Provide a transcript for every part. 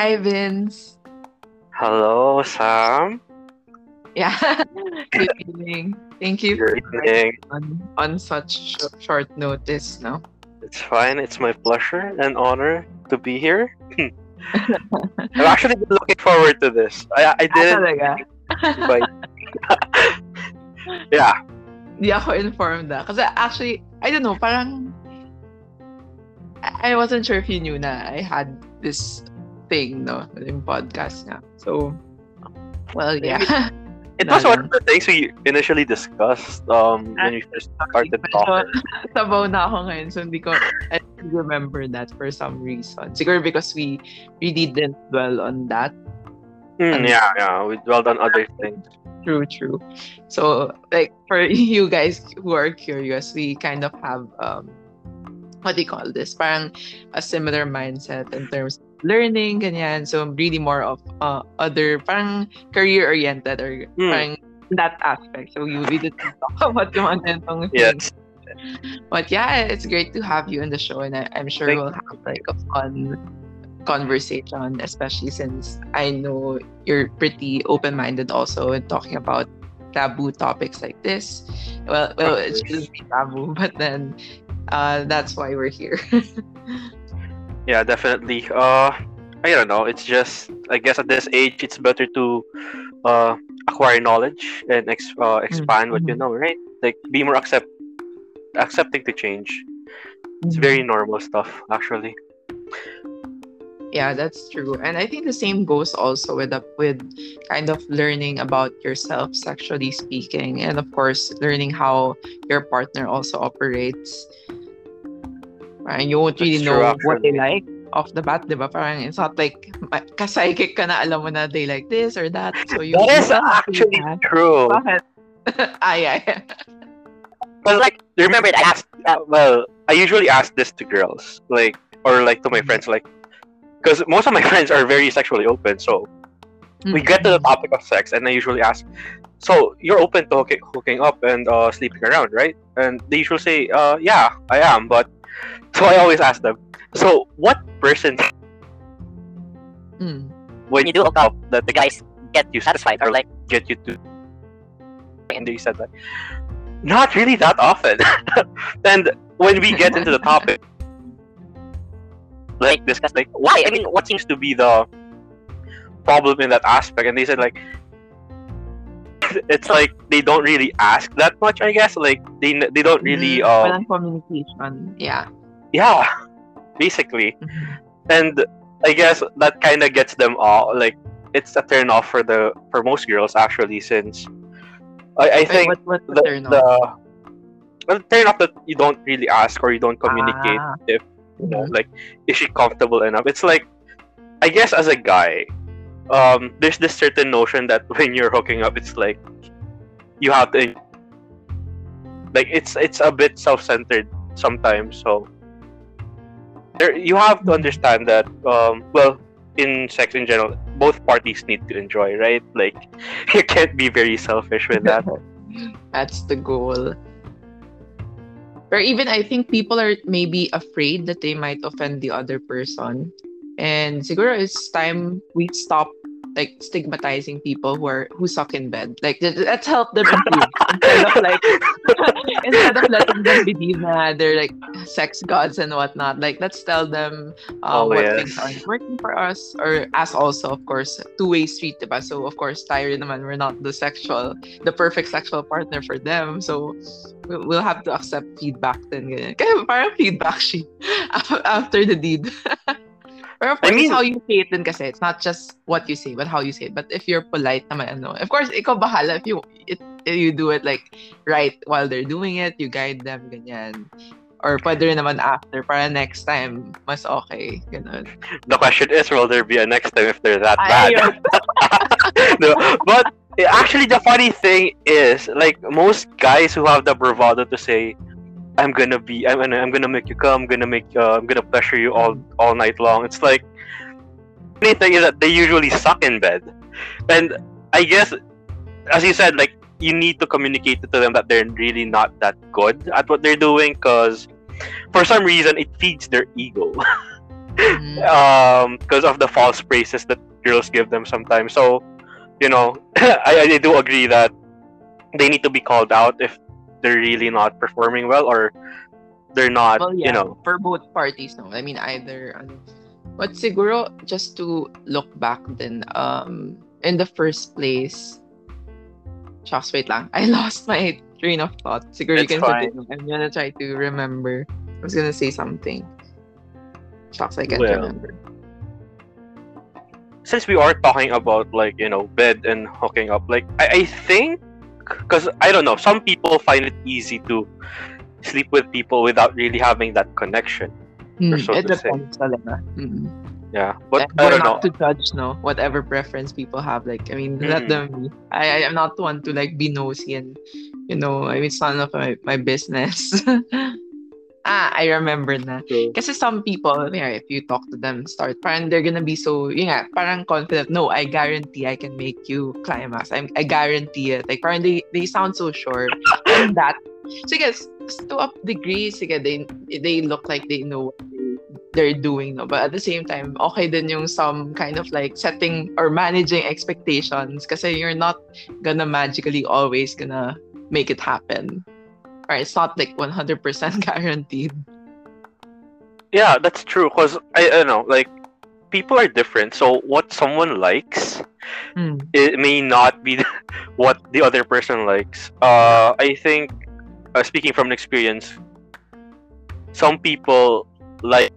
Hi, Vince. Hello, Sam. Yeah. Good evening. Thank you Good for evening. on, on such sh- short notice, no? It's fine. It's my pleasure and honor to be here. I've actually been looking forward to this. I, I Ah, didn't, but yeah. Di ako informed ah. Kasi actually, I don't know, parang I I wasn't sure if you knew na I had this thing, no? Yung podcast nga. So, well, yeah. It was one of the things we initially discussed um, when we first started talking. Sabaw na ako ngayon, so hindi ko, I remember that for some reason. Siguro because we we didn't dwell on that. Hmm, yeah, yeah. We dwelled on other things. True, true. So, like, for you guys who are curious, we kind of have, um, what do you call this? Parang a similar mindset in terms of learning, ganyan. So, really more of uh, other, parang career-oriented or Hmm. parang that aspect. So, you, didn't talk about yung mga. Yes. But yeah, it's great to have you on the show, and I, I'm sure Thank we'll have like a fun conversation, especially since I know you're pretty open-minded also in talking about taboo topics like this. Well, well, it shouldn't be taboo, but then uh, that's why we're here. Yeah, definitely. Uh, I don't know. It's just, I guess at this age, it's better to uh, acquire knowledge and ex- uh, expand what you mhm. know, right? Like, be more accept accepting to change. It's Mm-hmm. very normal stuff, actually. Yeah, that's true. And I think the same goes also with the, with kind of learning about yourself sexually speaking and of course learning how your partner also operates. And you won't really know what they like off the bat, 'di ba? Parang it's not like ka-psychic ka na alam mo na they like this or that. So you That is you have to actually ask. true. Bakit? yeah, yeah. But like, remember, I asked. Uh, well, I usually ask this to girls, like, or like to my friends, like, because most of my friends are very sexually open. So we get to the topic of sex, and I usually ask, "So you're open to hooking, hooking up and uh, sleeping around, right?" And they usually say, uh, "Yeah, I am." But so I always ask them, "So what person Mm. when you do a up that the guys get you satisfied or like get you to?" And they said like, "Not really that often." and when we get into the topic, like discuss like why? I mean, what seems to be the problem in that aspect? And they said like it's like they don't really ask that much. I guess like they they don't really Mm, uh Walang communication. Yeah. yeah basically Mhm. and I guess that kind of gets them all like it's a turn off for the for most girls actually since I, I Wait, think what, the, the, turn on? the well turn off that you don't really ask or you don't communicate Ah. if you know Mhm. like is she comfortable enough it's like i guess as a guy um there's this certain notion that when you're hooking up it's like you have to like it's it's a bit self-centered sometimes so there you have to understand that um well in sex in general both parties need to enjoy right like you can't be very selfish with that That's the goal. Or even I think people are maybe afraid that they might offend the other person. And siguro it's time we stop like stigmatizing people who are who suck in bed. Like let's help them improve instead of like instead of letting them believe na they're like sex gods and whatnot. Like let's tell them uh, Oh, what yes. things aren't working for us or as also of course two-way street diba? So of course rin naman we're not the sexual the perfect sexual partner for them. So we'll we'll have to accept feedback then. Ganyan. Kaya parang feedback sheet after the deed. Pero of I course, mean- it's how you say it din kasi. It's not just what you say, but how you say it. But if you're polite naman, ano, of course, ikaw bahala. If you, it, if you do it like right while they're doing it, you guide them, ganyan. Or pwede rin naman after, para next time, mas okay. Ganun. the question is will there be a next time if they're that bad no, but eh, actually the funny thing is like most guys who have the bravado to say i'm gonna be i'm gonna, I'm gonna make you come i'm gonna make uh, i'm gonna pressure you all all night long. It's like funny thing is that they usually suck in bed. And i guess as you said like you need to communicate to them that they're really not that good at what they're doing because for some reason it feeds their ego. Mm. um because of the false praises that girls give them sometimes. So you know I, I do agree that they need to be called out if they're really not performing well or they're not Well, yeah, you know for both parties, no. I mean, either, ano. But siguro, just to look back then, um, in the first place, shucks, wait lang. I lost my train of thought. Siguro you can fine. continue. I'm gonna try to remember. I was gonna say something. Shucks, I can't Well, remember. since we are talking about like you know bed and hooking up like i, I think because i don't know some people find it easy to sleep with people without really having that connection Hmm, so it depends talaga. Mm. yeah but And i don't know not to judge, no. Whatever preference people have, like I mean, let Mhm. them be. I I am not one to like be nosy and you know, I mean, it's none of my, my business. ah, I remember na. So, Kasi some people, yeah, if you talk to them, start, parang they're gonna be so, yun nga, parang confident. No, I guarantee I can make you climax. I'm, I guarantee it. Like, parang they, they sound so sure. and that, sige, s- to a degree, sige, they, they look like they know what they- they're doing, no? But at the same time, okay din yung some kind of like setting or managing expectations kasi you're not gonna magically always gonna make it happen. Or it's not like 100% guaranteed. yeah that's true because I, I don't know like people are different so what someone likes Mm. it may not be what the other person likes. Uh, I think, uh, speaking from experience, some people like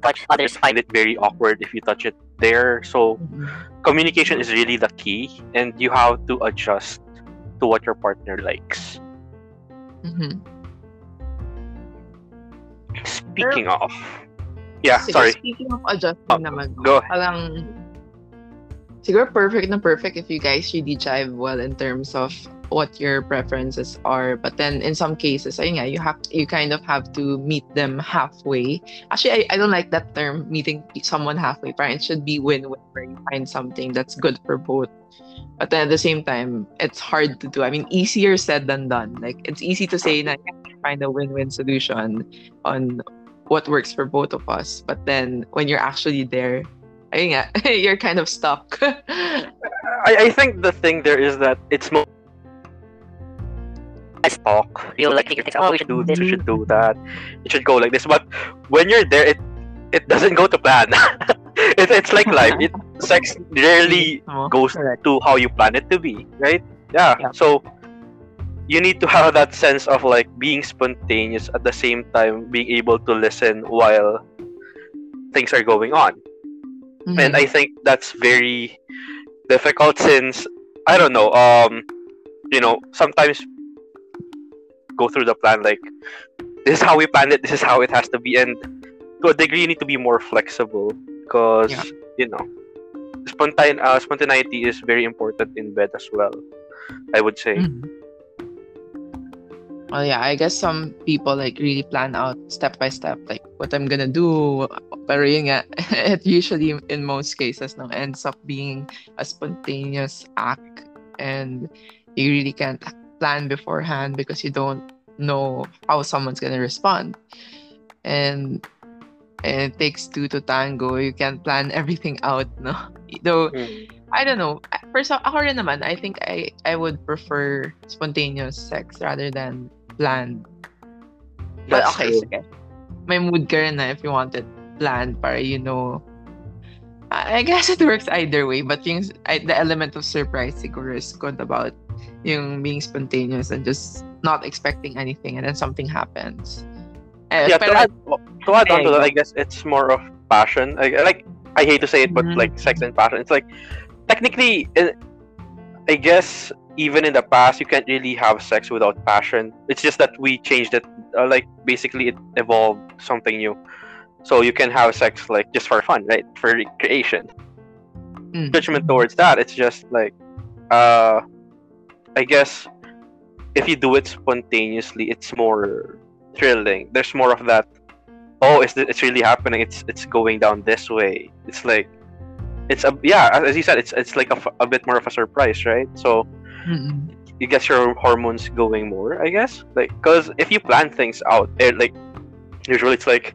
touch, others find it very awkward if you touch it there. So communication is really the key, and you have to adjust to what your partner likes. Mhm. Speaking of, yeah, Sige, sorry, Speaking of adjusting Oh, naman, go ahead. parang siguro perfect na perfect if you guys really jive well in terms of what your preferences are. But then in some cases, ayun nga, you have you kind of have to meet them halfway. Actually, I, I don't like that term, meeting someone halfway. Parang it should be win-win where you find something that's good for both. But then at the same time, it's hard to do. I mean, easier said than done. Like it's easy to say na yeah, find a win-win solution on what works for both of us. But then when you're actually there, nga, you're kind of stuck. I, I think the thing there is that it's more nice talk. You know, like figure things. Oh, we should do this. We should do that. It should go like this. But when you're there, it it doesn't go to plan. it, it's like life. It sex rarely goes to how you plan it to be, right? Yeah. Yeah. So you need to have that sense of like being spontaneous at the same time being able to listen while things are going on. and Mhm. I think that's very difficult since I don't know. Um, you know, sometimes go through the plan like this is how we planned it. This is how it has to be, and to a degree, you need to be more flexible because Yeah. you know, spontane uh, spontaneity is very important in bed as well. I would say. Mhm. Well, yeah, I guess some people like really plan out step by step, like what I'm gonna do. Pero yun nga, it usually in most cases no ends up being a spontaneous act, and you really can't plan beforehand because you don't know how someone's gonna respond, and and it takes two to tango. You can't plan everything out, no. Though Mm. I don't know. First, ako rin naman, I think I I would prefer spontaneous sex rather than planned. But That's okay, true. sige. May mood ka rin na if you want it planned para you know. I I guess it works either way, but yung I, the element of surprise siguro is good about yung being spontaneous and just not expecting anything and then something happens. Eh, yeah, to add, to add on to that. I guess it's more of passion. I, like I hate to say it, but Mhm. like sex and passion, it's like technically, I guess even in the past, you can't really have sex without passion. It's just that we changed it. Uh, like basically, it evolved something new. So you can have sex like just for fun, right? For recreation. Mm. Judgment towards that, it's just like, uh, I guess if you do it spontaneously, it's more thrilling. There's more of that. Oh, it's it's really happening. It's it's going down this way. It's like, it's a yeah. As you said, it's it's like a, a bit more of a surprise, right? So Mm-mm. you get your hormones going more, I guess. Like, cause if you plan things out, it, like usually it's like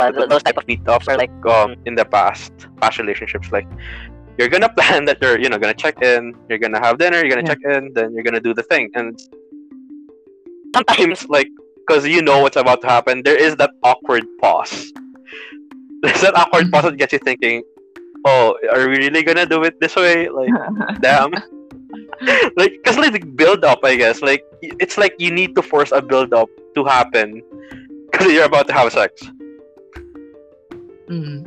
uh, those type of meetups are like um in the past past relationships like you're gonna plan that you're you know gonna check in you're gonna have dinner you're gonna Yeah. check in then you're gonna do the thing and sometimes like because you know what's about to happen there is that awkward pause. There's that awkward pause that gets you thinking oh are we really gonna do it this way? Like damn. Like because like the build up i guess. Like it's like you need to force a build up to happen because you're about to have sex. Mm.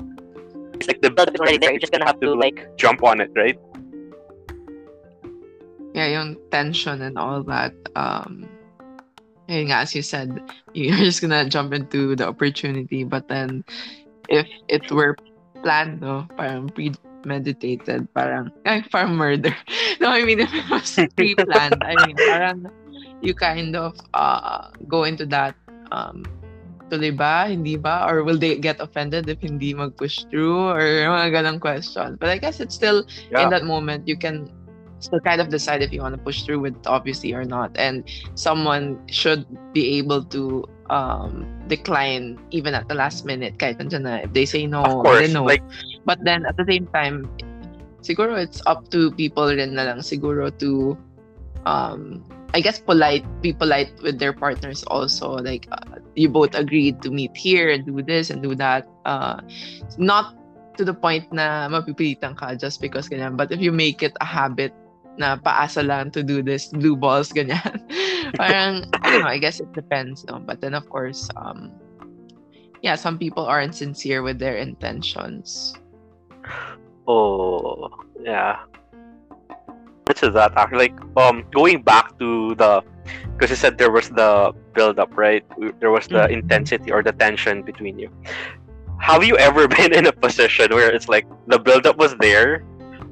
it's like the build up is already there you're just gonna have to like jump on it right? Yeah, yung tension and all that. Um, nga, as you said, you're just gonna jump into the opportunity. But then, if it were planned, no, parang premeditated, parang, ay, parang murder. No, I mean, if it was pre-planned, I mean, parang you kind of uh, go into that, um, tuloy ba, hindi ba? Or will they get offended if hindi mag-push through? Or mga ganong question. But I guess it's still Yeah. in that moment you can still kind of decide if you want to push through with obviously or not. And someone should be able to um decline even at the last minute kahit na. If they say no of course no. like but then at the same time siguro it's up to people rin na lang. Siguro to um I guess polite be polite with their partners also. Like uh, you both agreed to meet here and do this and do that. Uh not to the point na mapipilitan ka just because ganyan. But if you make it a habit na paasa lang to do this blue balls ganyan parang I don't know I guess it depends no but then of course um yeah some people aren't sincere with their intentions Oh, yeah. Which is that actually like um going back to the because you said there was the build up, right? There was the Mhm. intensity or the tension between you. Have you ever been in a position where it's like the build up was there,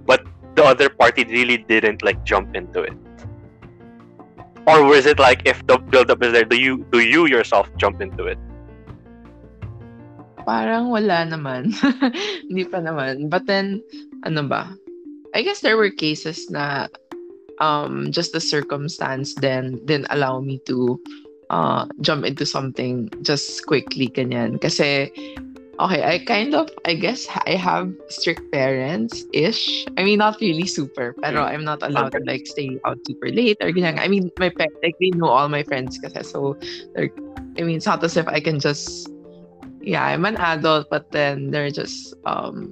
but the other party really didn't like jump into it? Or was it like if the build up is there, do you do you yourself jump into it? Parang wala naman. Hindi pa naman. But then, ano ba? I guess there were cases na um, just the circumstance then didn't allow me to uh, jump into something just quickly, ganyan. Kasi, okay, I kind of, I guess I have strict parents-ish. I mean, not really super, pero I'm not allowed to like stay out super late or ganyan. I mean, my parents, like, they know all my friends kasi. So, they're, I mean, it's not as if I can just yeah, I'm an adult, but then they're just um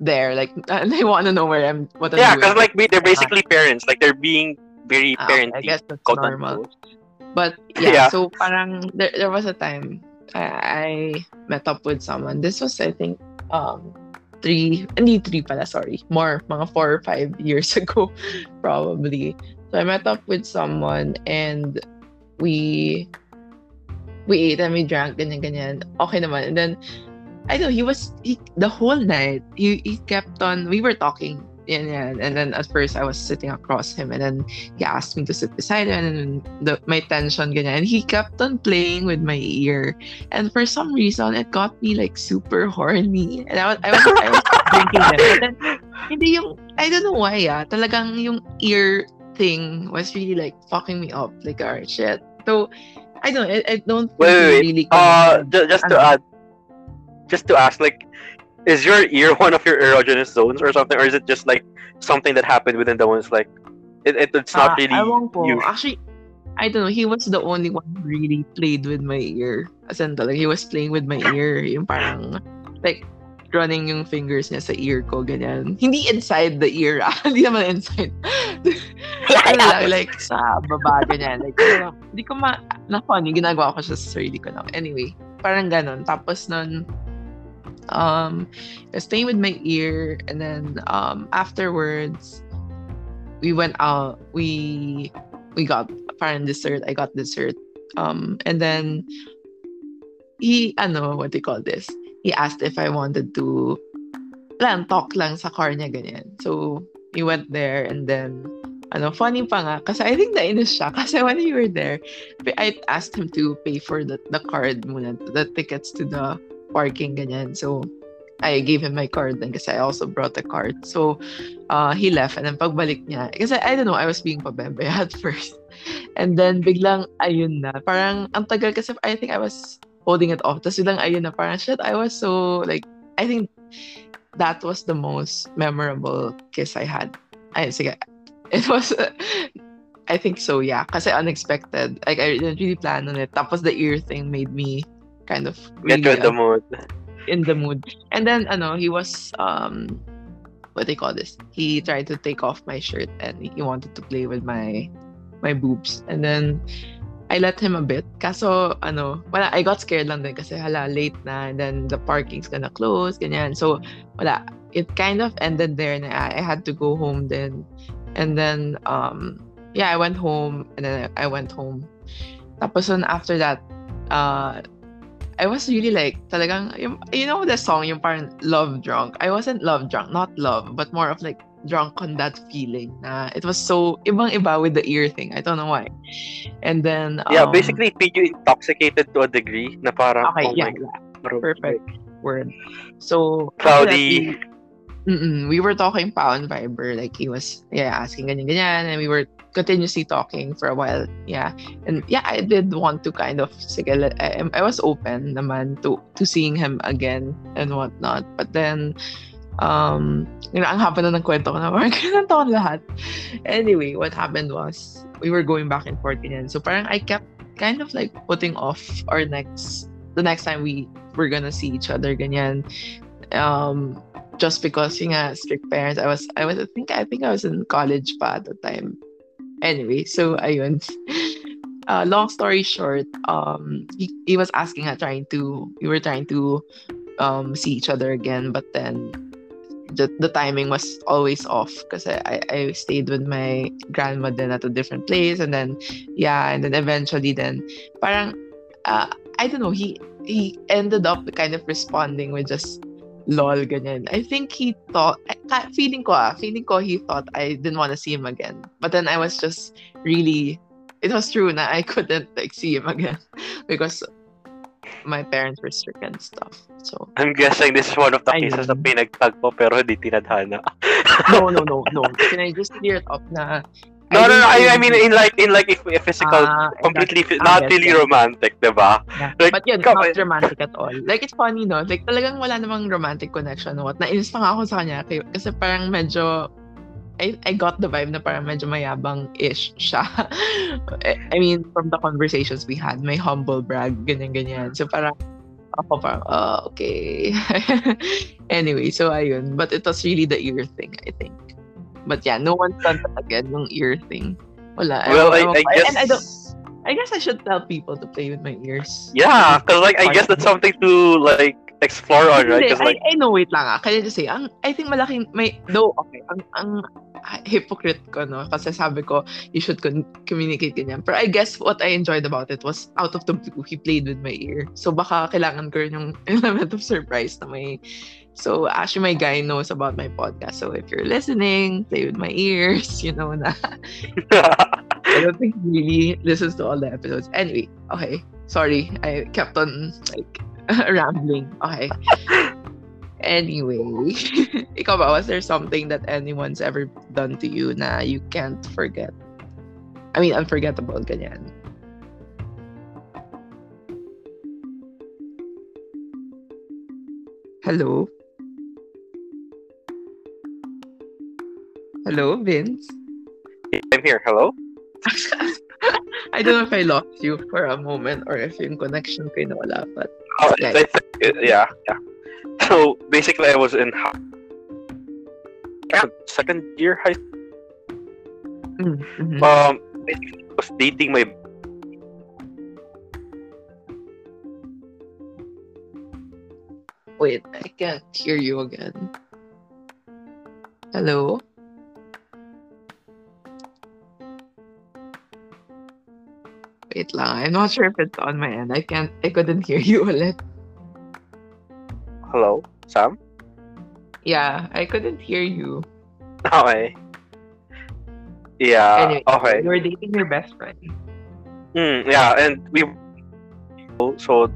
there, like and they want to know where I'm, what I'm Yeah, because like we- they're basically parents, like they're being very okay, I guess that's normal. unquote. But yeah, Yeah. so parang there, there was a time I, I met up with someone. This was I think um three, hindi three pala, sorry, more mga four or five years ago, probably. So I met up with someone and we we ate and we drank ganyan ganyan. Okay naman. And then I know he was he the whole night he he kept on we were talking yan, yan. and then at first I was sitting across him and then he asked me to sit beside him and the my tension ganyan. And he kept on playing with my ear. And for some reason it got me like super horny. And I was I was, I was drinking it. But then hindi yung I don't know why ah. Talagang yung ear thing was really like fucking me up. Like oh shit. So I don't I, I don't Wait, wait, really Uh, just to add, just to ask, like, is your ear one of your erogenous zones or something, or is it just like something that happened within the ones like it, it it's not Ah, really you? Actually, I don't know. He was the only one who really played with my ear. As in, talaga, he was playing with my ear. Yung parang, like, running yung fingers niya sa ear ko, ganyan. Hindi inside the ear, ah. Hindi naman inside. ano lang, like, sa baba, ganyan. Like, ano, hindi ko ma... Na funny, ginagawa ko siya sa sarili ko lang. Anyway, parang ganon. Tapos nun, um, I was with my ear, and then, um, afterwards, we went out we we got parang dessert i got dessert um and then he ano what do you call this? He asked if i wanted to lang talk lang sa car niya ganyan. So we went there and then ano funny pa nga kasi i think nainis siya kasi when we were there i asked him to pay for the the card muna the tickets to the parking ganyan so I gave him my card then kasi I also brought a card. So, uh, he left and then pagbalik niya, kasi I don't know, I was being pabebe at first. And then, biglang, ayun na. Parang, ang tagal kasi, I think I was holding it off. Tapos biglang, ayun na. Parang, shit, I was so, like, I think that was the most memorable kiss I had. Ay, sige. It was, I think so, yeah. Kasi unexpected. Like, I didn't really plan on it. Tapos the ear thing made me kind of Get you in the mood. in the mood. And then, ano, he was, um, what they call this? He tried to take off my shirt and he wanted to play with my my boobs. And then, I let him a bit. Kaso, ano, wala, I got scared lang din kasi hala, late na. And then, the parking's gonna close, ganyan. So, wala. It kind of ended there and I, I had to go home then. And then, um, yeah, I went home and then I went home. Tapos, on after that, uh, I was really like, talagang, yung, you know the song, yung parang love drunk. I wasn't love drunk, not love, but more of like drunk on that feeling. Na it was so ibang iba with the ear thing. I don't know why. And then Yeah, um, basically, it made you intoxicated to a degree na parang, okay, oh yeah, yeah, perfect word. So that, Cloudy. we- Mm-mm, we were talking pa on Viber. Like he was, yeah, asking ganyan ganyan, and we were continuously talking for a while. Yeah, and yeah, I did want to kind of, sige, I, I was open naman to to seeing him again and whatnot. But then, um, you know, ang haba na ng kwento ko na parang ang lahat. Anyway, what happened was we were going back and forth ganyan. So parang I kept kind of like putting off our next the next time we were gonna see each other ganyan. Um, just because yung nga, strict parents, I was, I was, I think, I think I was in college pa at the time. Anyway, so ayun. Uh, long story short, um, he, he was asking her, trying to, we were trying to, um, see each other again, but then the, the timing was always off because I, I, stayed with my grandma then at a different place, and then yeah, and then eventually then, parang, uh, I don't know, he he ended up kind of responding with just lol ganyan. I think he thought ka- feeling ko ah, feeling ko he thought I didn't want to see him again. But then I was just really it was true na I couldn't like see him again because my parents were strict and stuff. So I'm guessing this is one of the Ayun. cases na pinagtagpo pero hindi tinadhana. no no no no. Can I just clear it up na No, no, no. I, I mean, in like, in like, if, if physical, Ah, completely, Ah, not yes, really yes. romantic, diba? Yeah. Like, But yun, come not on. dramatic at all. Like, it's funny, no? Like, talagang wala namang romantic connection. What? Nainis pa nga ako sa kanya. Kasi parang medyo, I, I got the vibe na parang medyo mayabang-ish siya. I I mean, from the conversations we had, may humble brag, ganyan-ganyan. So parang, ako parang, oh, okay. anyway, so ayun. But it was really the ear thing, I think. But yeah, no one's done that again, yung ear thing. Wala. Well, I, I guess. And I don't, I guess I should tell people to play with my ears. Yeah, because like I guess that's something to like explore on, right? Because like I, I know, wait lang ah. Can I just say, ang, I think malaking, may, though, okay, ang, ang ah, hypocrite ko, no? Kasi sabi ko, you should con- communicate ganyan. But I guess what I enjoyed about it was out of the blue, he played with my ear. So baka kailangan ko rin yung element of surprise na may, so actually my guy knows about my podcast. So if you're listening, play with my ears, you know na. I don't think he really listens to all the episodes. Anyway, okay. Sorry, I kept on like rambling. Okay. Anyway, ikaw ba, was there something that anyone's ever done to you na you can't forget? I mean, unforgettable, ganyan. Hello? Hello, Vince? I'm here. Hello. I don't know if I lost you for a moment or if yung connection ko nawala, but Oh, Yeah. I think- yeah, yeah. So basically, I was in yeah, second year high. mm, mhm. Um, I was dating my wait, I can't hear you again. Hello? Wait lang, I'm not sure if it's on my end. I can't, I couldn't hear you ulit. hello Sam. Yeah, I couldn't hear you. Okay. Yeah. anyway, okay. you were dating your best friend. Mm, yeah, and we so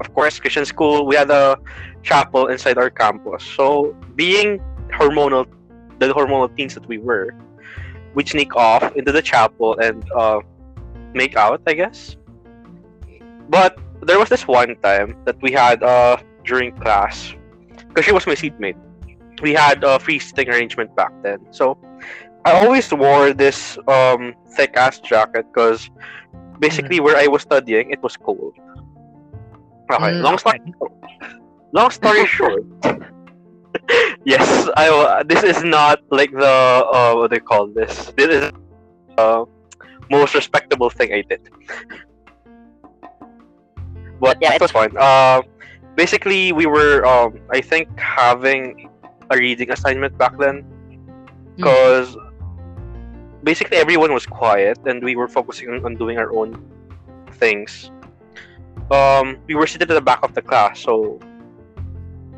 of course Christian school. We had a chapel inside our campus. So being hormonal, the hormonal teens that we were, we'd sneak off into the chapel and uh, make out, I guess. But there was this one time that we had uh during class, because she was my seatmate. We had a free sitting arrangement back then, so I always wore this um thick ass jacket because basically where I was studying it was cold. Okay, Mm, long story long story short. yes, I this is not like the uh what do they call this. This is uh most respectable thing I did. But Yeah, it was fun. Uh, basically, we were um I think having a reading assignment back then because basically everyone was quiet and we were focusing on, on doing our own things. Um, we were seated at the back of the class, so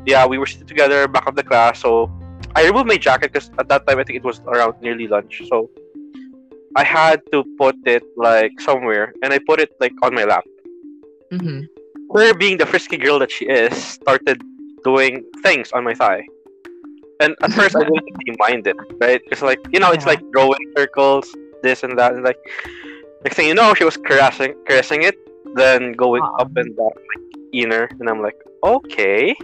yeah, we were seated together back of the class. So I removed my jacket because at that time I think it was around nearly lunch, so I had to put it like somewhere, and I put it like on my lap. Mhm. Her being the frisky girl that she is, started doing things on my thigh. And at first I didn't really mind it, right? It's like you know, it's like drawing circles, this and that, and like next thing you know, she was caressing caressing it, then going Aw. up and down like inner, and I'm like, okay.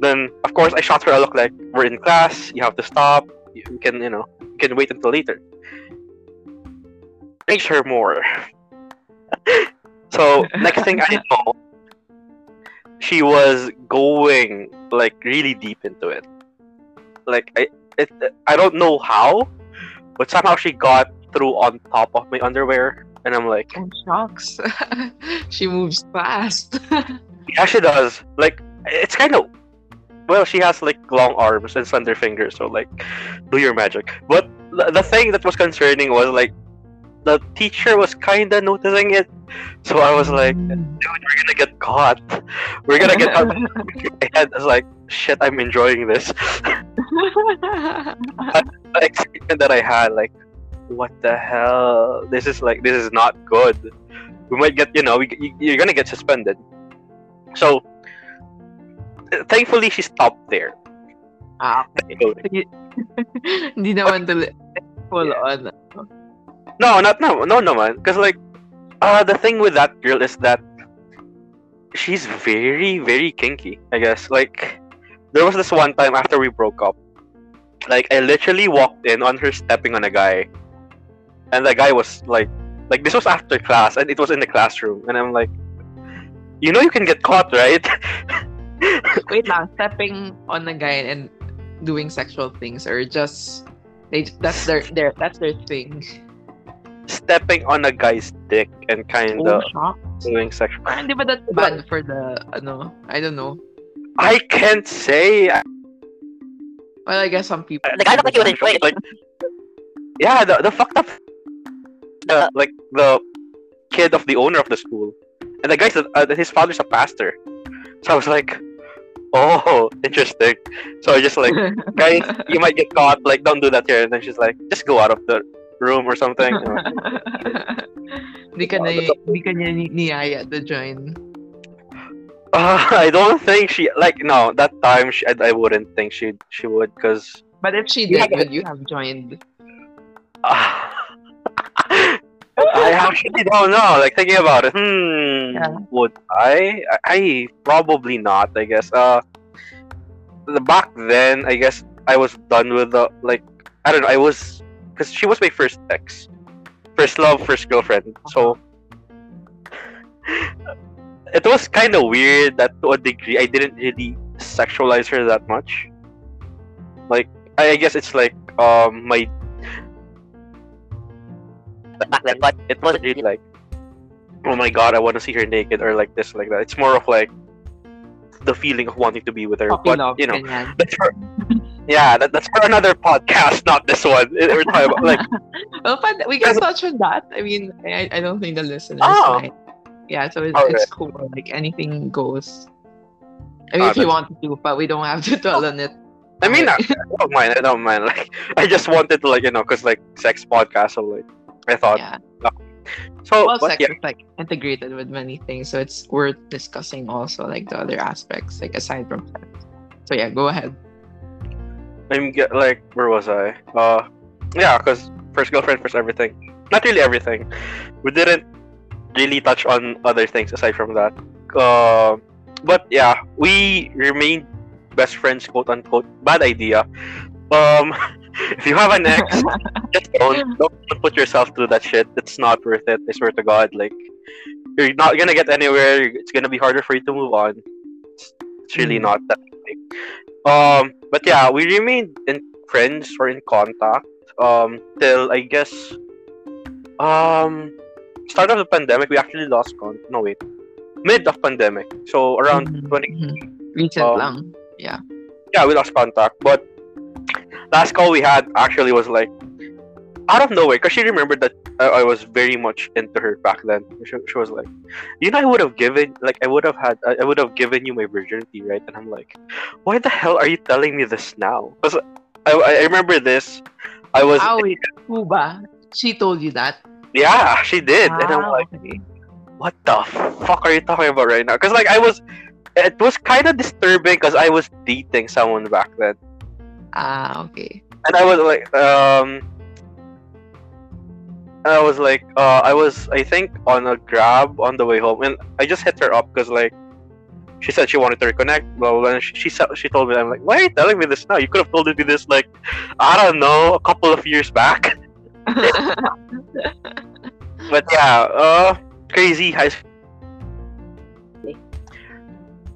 Then of course I shot her a look like we're in class, you have to stop. You can you know can wait until later. Reach her more. so next thing I know, she was going like really deep into it. Like I, it, I don't know how, but somehow she got through on top of my underwear, and I'm like, Oh, shocks. she moves fast. yeah, she does. Like it's kind of, well, she has like long arms and slender fingers, so like, do your magic. But the, the thing that was concerning was like, the teacher was kind of noticing it, so I was like, hmm. dude, we're gonna get caught. We're gonna get caught. my head is like, shit, I'm enjoying this. the excitement that I had, like, what the hell? This is like, this is not good. We might get, you know, we, you- you're gonna get suspended. So, thankfully, she stopped there. ah, Thankfully. hindi naman tuloy full on. No, not no, no, no, man. Because like, uh, the thing with that girl is that she's very, very kinky. I guess like, there was this one time after we broke up, like I literally walked in on her stepping on a guy, and the guy was like, like this was after class, and it was in the classroom, and I'm like, you know, you can get caught, right? Wait lang, stepping on a guy and doing sexual things or just they that's their their that's their thing. stepping on a guy's dick and kind Oh, of shock. doing sexual. Parang di ba that's bad for the ano? I don't know. I can't say. Well, I guess some people. The guy looked like he was enjoying it. like yeah the, the fucked up the like the kid of the owner of the school and the guy's a, uh, his father's a pastor so i was like oh interesting. So i just like guys you might get caught. Like don't do that here. And then she's like just go out of the room or something. Hindi ka na hindi ka niya ni- niyaya to join. uh, i don't think she like no that time she, I, I wouldn't think she she would because But if she did, would you have joined? I actually don't know. Like thinking about it, hmm, Yeah. would I? I? I probably not. I guess. Uh, the back then, I guess I was done with the like. I don't know. I was because she was my first ex, first love, first girlfriend. So it was kind of weird that to a degree I didn't really sexualize her that much. Like I I guess it's like um my back then, but it wasn't really like oh my god i want to see her naked or like this like that it's more of like the feeling of wanting to be with her but you know ganyan. that's for yeah that, that's for another podcast not this one we're talking about like well, but we can touch on that. I mean, I, I don't think the listeners Oh. might. Yeah, so it's, Alright. it's cool. Like anything goes. I mean, Ah, if you want to, but we don't have to dwell on it. i mean I, I don't mind i don't mind like i just wanted to like you know because like sex podcast so like i thought yeah. so Well, but sex yeah is like integrated with many things, so it's worth discussing also like the other aspects, like aside from sex. So yeah, go ahead. i'm get like where was i uh yeah because first girlfriend first everything not really everything. We didn't really touch on other things aside from that. Uh, but yeah, we remained best friends, quote unquote. Bad idea. Um, if you have an ex, just don't, don't put yourself through that shit. It's not worth it. I swear to God. Like, you're not gonna get anywhere. It's gonna be harder for you to move on. It's, it's really Mm. not that big. Um, but yeah, we remained in friends or in contact. Um, till I guess, um, start of the pandemic. We actually lost con. No wait, mid of pandemic. So around Mhm, 20 mhm. Recent Um, lang. Yeah. Yeah, we lost contact. But last call we had actually was like out of nowhere because she remembered that I, I was very much into her back then. She, she was like, "You know, I would have given like I would have had I, I would have given you my virginity, right?" And I'm like, "Why the hell are you telling me this now?" Because I, I remember this. I was Oh, wait. Who ba? She told you that? yeah, she did, and I'm like, "What the fuck are you talking about right now?" Because like I was. It was kind of disturbing because I was dating someone back then. Ah, okay. and I was like, um, I was like, uh, I was, I think, on a grab on the way home, and I just hit her up because like, she said she wanted to reconnect, blah blah. blah and she she, she told me, I'm like, why are you telling me this now? You could have told me this like, I don't know, a couple of years back. But yeah, uh, crazy high school.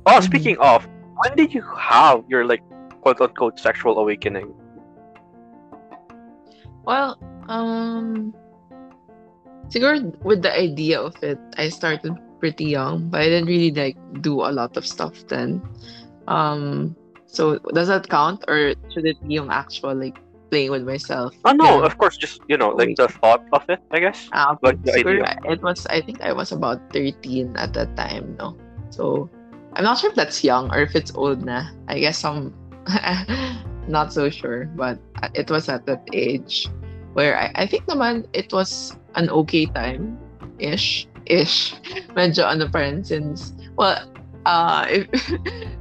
Oh, speaking of, when did you have your like quote unquote sexual awakening? well, um, siguro with the idea of it, I started pretty young, but I didn't really like do a lot of stuff then. Um, so does that count, or should it be yung actual like playing with myself? Oh no, Yeah. of course, just you know, like the thought of it, I guess. Ah, okay. Like the Siguro, idea. it was I think I was about 13 at that time, no. So I'm not sure if that's young or if it's old na. I guess I'm not so sure, but it was at that age where I, I think naman it was an okay time ish ish. Medyo ano pa rin since well uh if,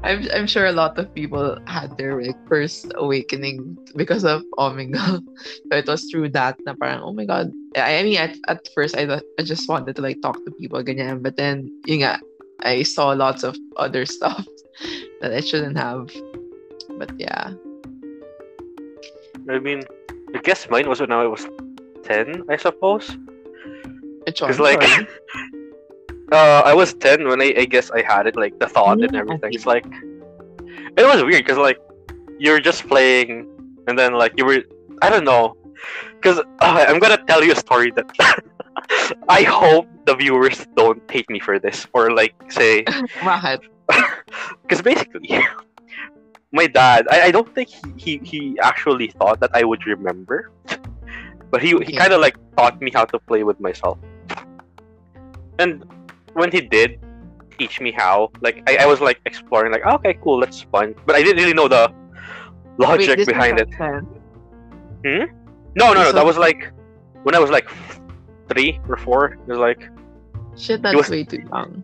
I'm I'm sure a lot of people had their like first awakening because of Omegle. So it was through that na parang, oh my God. I, I mean, at, at first, I, I just wanted to like talk to people, ganyan. But then, yun nga, I saw lots of other stuff that I shouldn't have. But yeah. I mean, I guess mine was when I was ten, I suppose. It's like, uh, I was ten when I, I guess I had it, like the thought and Mm, everything. It's like, it was weird because like you're just playing, and then like you were, I don't know, because uh, I'm gonna tell you a story that I hope the viewers don't hate me for this or like say because basically my dad I, I don't think he, he he actually thought that I would remember. But he he kind of like taught me how to play with myself. And when he did teach me how like I, I was like exploring like okay cool that's fun. But I didn't really know the logic Wait, behind it. 10? no no no that was- like when I was like three or four it was like Shit, that's was- way too young.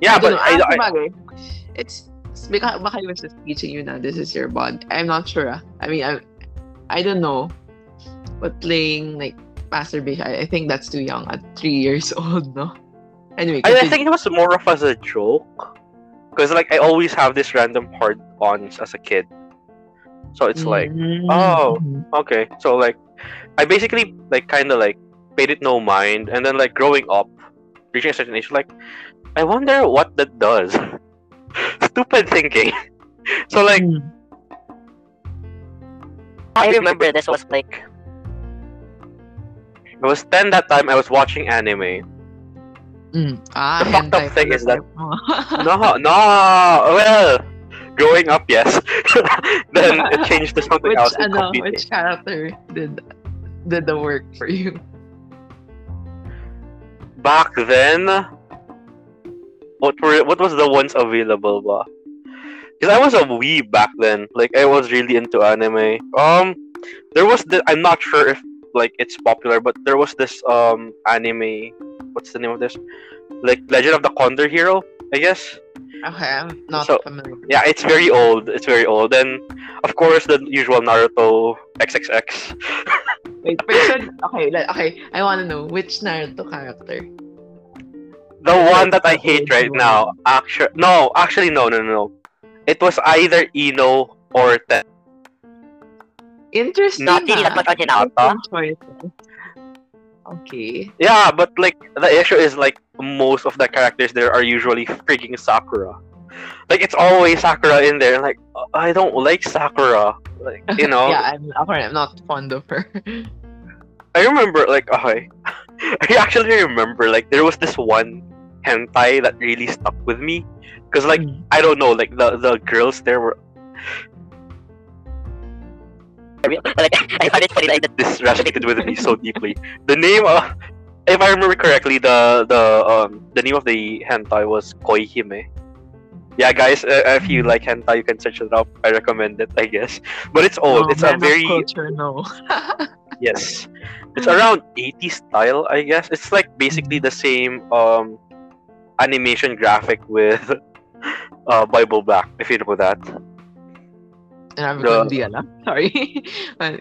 yeah I but know. I, Ah, I, it's baka, baka he was just teaching you now this is your bond. I'm not sure. ah. I mean, I, I don't know. But playing like masturbation, I, I think that's too young at three years old, no? Anyway, I, I think it was more of as a joke, because like I always have this random hard ons as a kid, so it's like Mm, oh. okay, so like I basically like kind of like paid it no mind, and then like growing up, reaching a certain age, like I wonder what that does. Stupid thinking. so like Mm. I remember this was like it was ten that time. I was watching anime. Mm. Ah, The fucked up thing is that- No, no. Well, growing up, yes. then it changed to something which else. ano, completely. which character did did the work for you? back then what were what was the ones available ba? Because I was a weeb back then. Like I was really into anime. Um there was the I'm not sure if like it's popular, but there was this um anime what's the name of this? Like Legend of the Condor Hero, I guess. Okay, I'm not So- familiar. Yeah, it's very old. It's very old. Then of course the usual Naruto XXX. Wait, person. Okay, like, okay. I want to know which Naruto character. The one that I hate right now, actually, no, actually, no, no, no. It was either Ino or Ten. Interesting. Not really that ah. much on Hinata. Hinata. Okay. Yeah, but like the issue is like most of the characters there are usually freaking Sakura. Like it's always Sakura in there. Like I don't like Sakura. Like you know, yeah, I'm, okay, I'm not fond of her. I remember like okay, I actually remember like there was this one hentai that really stuck with me because like Mm. I don't know like the the girls there were Like, I find it funny like that. this resonated with me so deeply. The name, uh, if I remember correctly, the the um the name of the hentai was Koihime. Yeah, guys, uh, if you like hentai, you can search it up. I recommend it, I guess. But it's old. No, it's a man of very culture, no. Yes. It's around 80 style, I guess. It's like basically the same um animation graphic with uh Bible Black, if you know that. And I'm The- hindi alam. Sorry.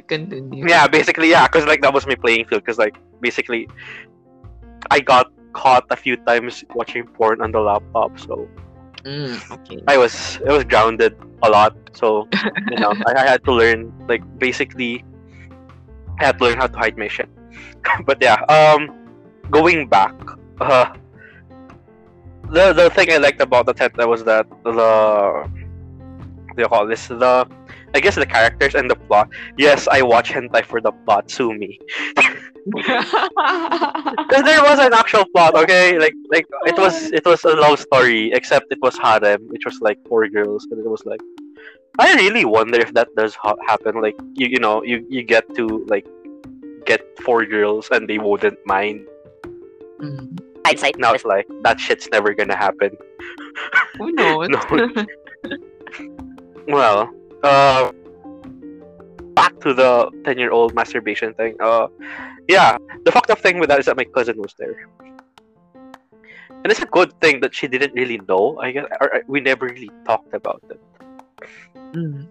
Continue. Yeah, basically, yeah, because like that was my playing field. Because like basically, I got caught a few times watching porn on the laptop, so Mm, okay. I was I was grounded a lot. So you know, I, I had to learn like basically, I had to learn how to hide my shit. but yeah, um, going back, uh, the the thing I liked about the tent was that the what do you call this the I guess the characters and the plot. Yes, I watch hentai for the plot. Sue me. There was an actual plot, okay? Like like it was it was a love story, except it was harem, which was like four girls, and it was like I really wonder if that does ha- happen. Like you you know you you get to like get four girls and they wouldn't mind. Mm. Hindsight. Now it's like that shit's never gonna happen. Who knows? No. Well, uh, back to the ten-year-old masturbation thing. Uh, yeah, the fucked up thing with that is that my cousin was there, and it's a good thing that she didn't really know. I guess, or uh, we never really talked about it. Mm.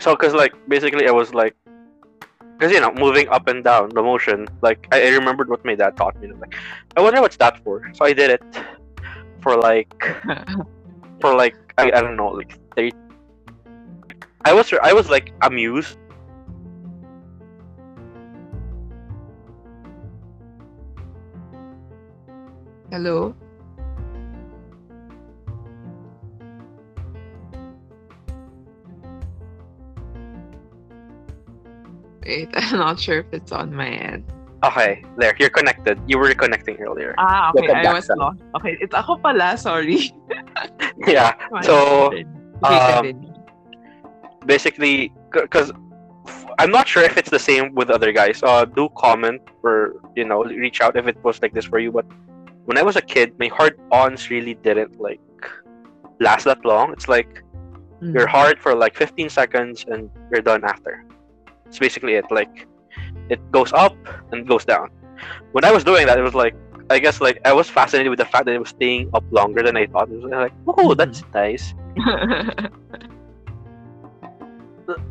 So, cause like basically, I was like, cause you know, moving up and down the motion. Like I, I remembered what my dad taught me. I'm like, I wonder what's that for. So I did it for like for like I, I don't know like thirty. I was I was like amused. Hello? Wait, I'm not sure if it's on my end. Okay, there you're connected. You were reconnecting earlier. Ah, okay. I was Sam. lost. Okay, it's ako pala. Sorry. yeah. So um, basically, because I'm not sure if it's the same with other guys. Uh, do comment or you know reach out if it was like this for you. But when I was a kid, my hard-ons really didn't like last that long. It's like Mm. you're hard for like 15 seconds and you're done after. It's basically it. Like it goes up and goes down. When I was doing that, it was like I guess like I was fascinated with the fact that it was staying up longer than I thought. It was like, oh, that's nice.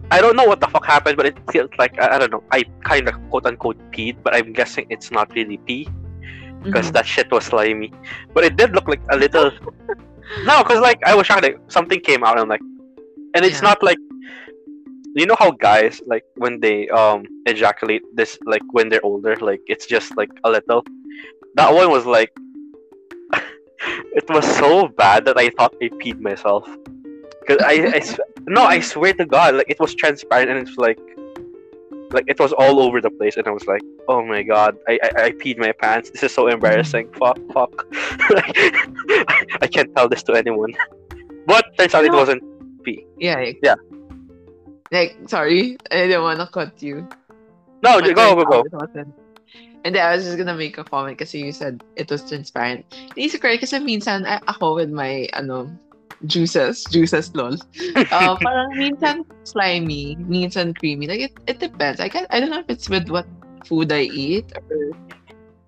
I don't know what the fuck happened, but it feels like I, I don't know. I kind of quote unquote peed, but I'm guessing it's not really pee because Mhm. that shit was slimy. But it did look like a little. no, because like I was shocked. Like, something came out and like, and it's Yeah. not like. You know how guys like when they um ejaculate this like when they're older like it's just like a little. That one was like. it was so bad that I thought I peed myself. Cause I, I no I swear to God like it was transparent and it's like like it was all over the place and I was like oh my god I I, I peed my pants this is so embarrassing fuck fuck like, I can't tell this to anyone but turns out it wasn't pee yeah, Yeah. Like, sorry, I didn't want to cut you. no go go go. And then I was just gonna make a comment kasi you said it was transparent. Naisip ko rin kasi minsan a- ako with my ano juices, juices lol. Uh, parang minsan slimy, minsan creamy. Like it, it depends. I can I don't know if it's with what food I eat or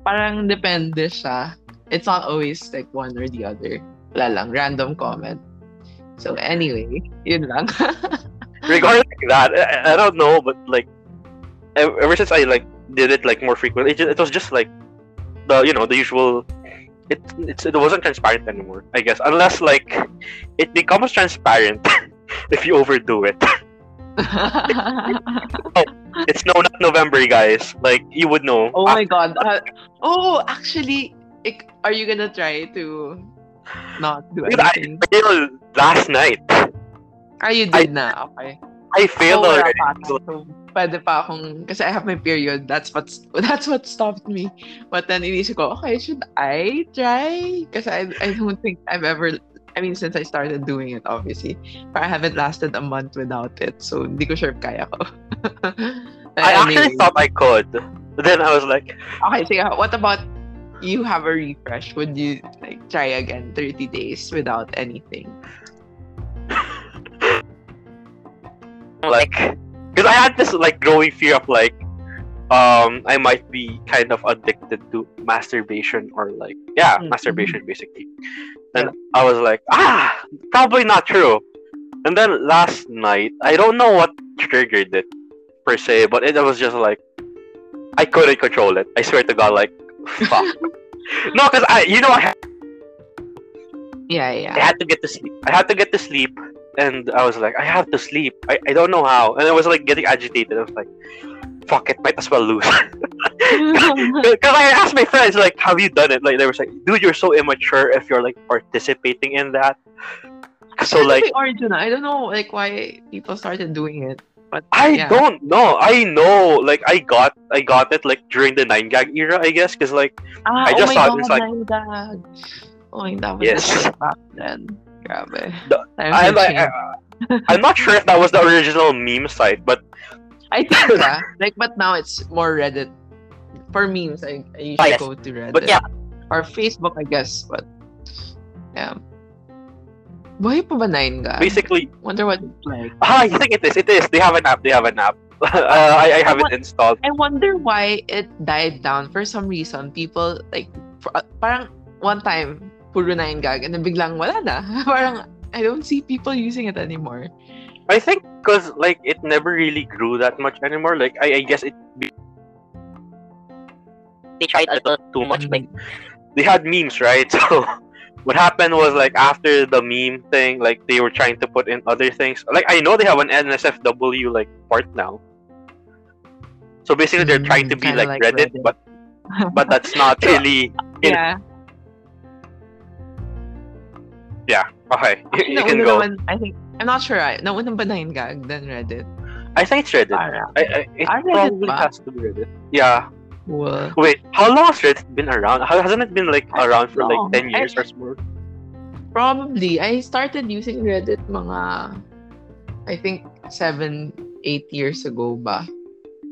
parang depende siya. It's not always like one or the other. Wala lang, random comment. So anyway, yun lang. regarding that I, I don't know but like ev- ever since I like did it like more frequently, it, just, it was just like the you know the usual. It it's, it wasn't transparent anymore. I guess unless like it becomes transparent if you overdo it. It's no not November, guys. Like you would know. oh my god. Uh, oh, actually, ik- are you gonna try to not do I anything? failed last night. Ah, you did na. Okay. I failed wala already. pa. So, pwede pa akong, kasi I have my period. That's what that's what stopped me. But then inisip ko, okay, should I try? Kasi I, I don't think I've ever, I mean, since I started doing it, obviously. But I haven't lasted a month without it. So, hindi ko sure kaya ko. I actually anyway. thought I could. But then I was like, Okay, so yeah, what about you have a refresh? Would you like try again 30 days without anything? Like, because I had this like growing fear of like, um, I might be kind of addicted to masturbation or like, yeah, Mhm. masturbation basically. And I was like, ah, probably not true. And then last night, I don't know what triggered it per se, but it was just like, I couldn't control it. I swear to God, like, fuck. no, because I, you know, I Yeah, yeah I had to get to sleep. I had to get to sleep, and I was like, I have to sleep. I, I don't know how, and I was like getting agitated. I was like, fuck it, might as well lose. Because I asked my friends, like, have you done it? Like, they were like, dude, you're so immature if you're like participating in that. So like, ba yung origin? I don't know like why people started doing it. But I yeah. don't know. I know, like, I got, I got it like during the nine gag era, I guess, because like, Ah, I just oh saw God, this, like- nine gag. Oh God, Yes. yes. back then. Grabe. The- I'm like. I, I'm not sure if that was the original meme site, but I think yeah. like but now it's more Reddit. For memes, I, I usually Oh, yes. go to Reddit. But yeah. Or Facebook, I guess. But yeah. Buhay pa ba 9 gag? basically, Wonder what it's like. ah, I think it is. It is. They have an app. They have an app. uh, I, I have it installed. I wonder why it died down for some reason. People like for, uh, parang one time puro 9 gag and then biglang wala na. parang I don't see people using it anymore. I think because like it never really grew that much anymore. Like I, I guess it They tried a little too much. Like they had memes, right? So what happened was like after the meme thing, like they were trying to put in other things. Like I know they have an NSFW like part now. So basically, they're trying to Mm, be kinda like, like Reddit, Reddit. but but that's not really. In- yeah. Okay, you, you can go. naman, I think I'm not sure. I nauna ba 9 gag than Reddit? I think it's Reddit. I, I, it Ah, probably ba? has to be Reddit. Yeah. cool. Wait, how long has Reddit been around? How, hasn't it been like around for like know. ten I- years or more? Probably. I started using Reddit mga, I think, seven, eight years ago ba.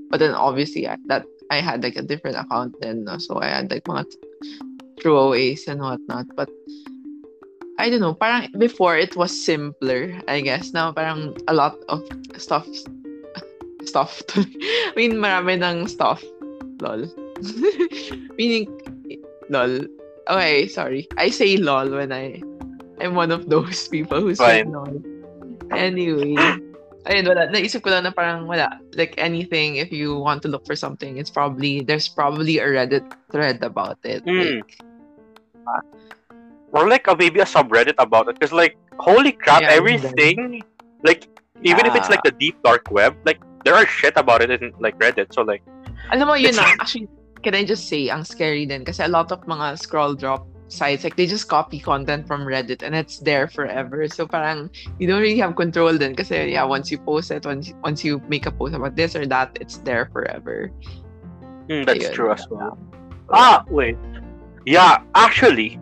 But then obviously, I, that I had like a different account then. No? So I had like mga throwaways and whatnot. But I don't know. Parang before it was simpler, I guess. Now parang a lot of stuff stuff. I mean, marami ng stuff. Lol. Meaning, lol. Okay, sorry. I say lol when I I'm one of those people who say Fine. lol. Anyway, ayun, wala. Naisip ko lang na parang wala. Like anything, if you want to look for something, it's probably, there's probably a Reddit thread about it. Hmm. Like, or like uh, maybe a subreddit about it because like holy crap Yeah, everything like even if it's like the deep dark web like there are shit about it in like reddit so like alam mo, yun It's- lang. Actually, can I just say, ang scary din. Kasi a lot of mga scroll drop sites, like they just copy content from Reddit and it's there forever. So parang you don't really have control then Kasi yeah, once you post it, once, once you make a post about this or that, it's there forever. hmm, that's Ayun. true as well ah wait yeah actually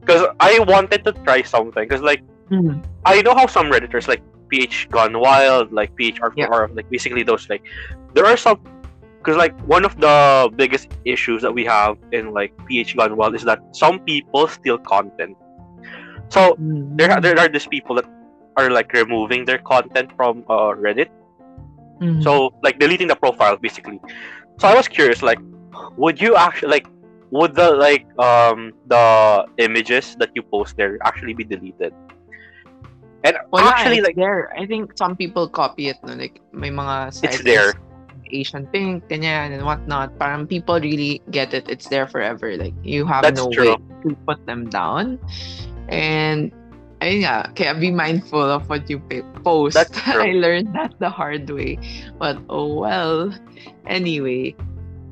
because i wanted to try something because like Mm. i know how some redditors like ph gone wild like phr Yeah. like basically those like there are some because like one of the biggest issues that we have in like ph gone wild is that some people steal content so Mm. there are, there are these people that are like removing their content from uh, Reddit. Mm. So like deleting the profile basically. So I was curious, like, would you actually like, would the like um the images that you post there actually be deleted? And Well, yeah, actually, it's like, there. I think some people copy it. No? Like, may mga sites. it's there. Asian pink, ganyan, and whatnot. Parang people really get it. It's there forever. Like, you have That's no true. way to put them down. And, ayun nga, kaya be mindful of what you post. That's true. I learned that the hard way. But, oh well. Anyway,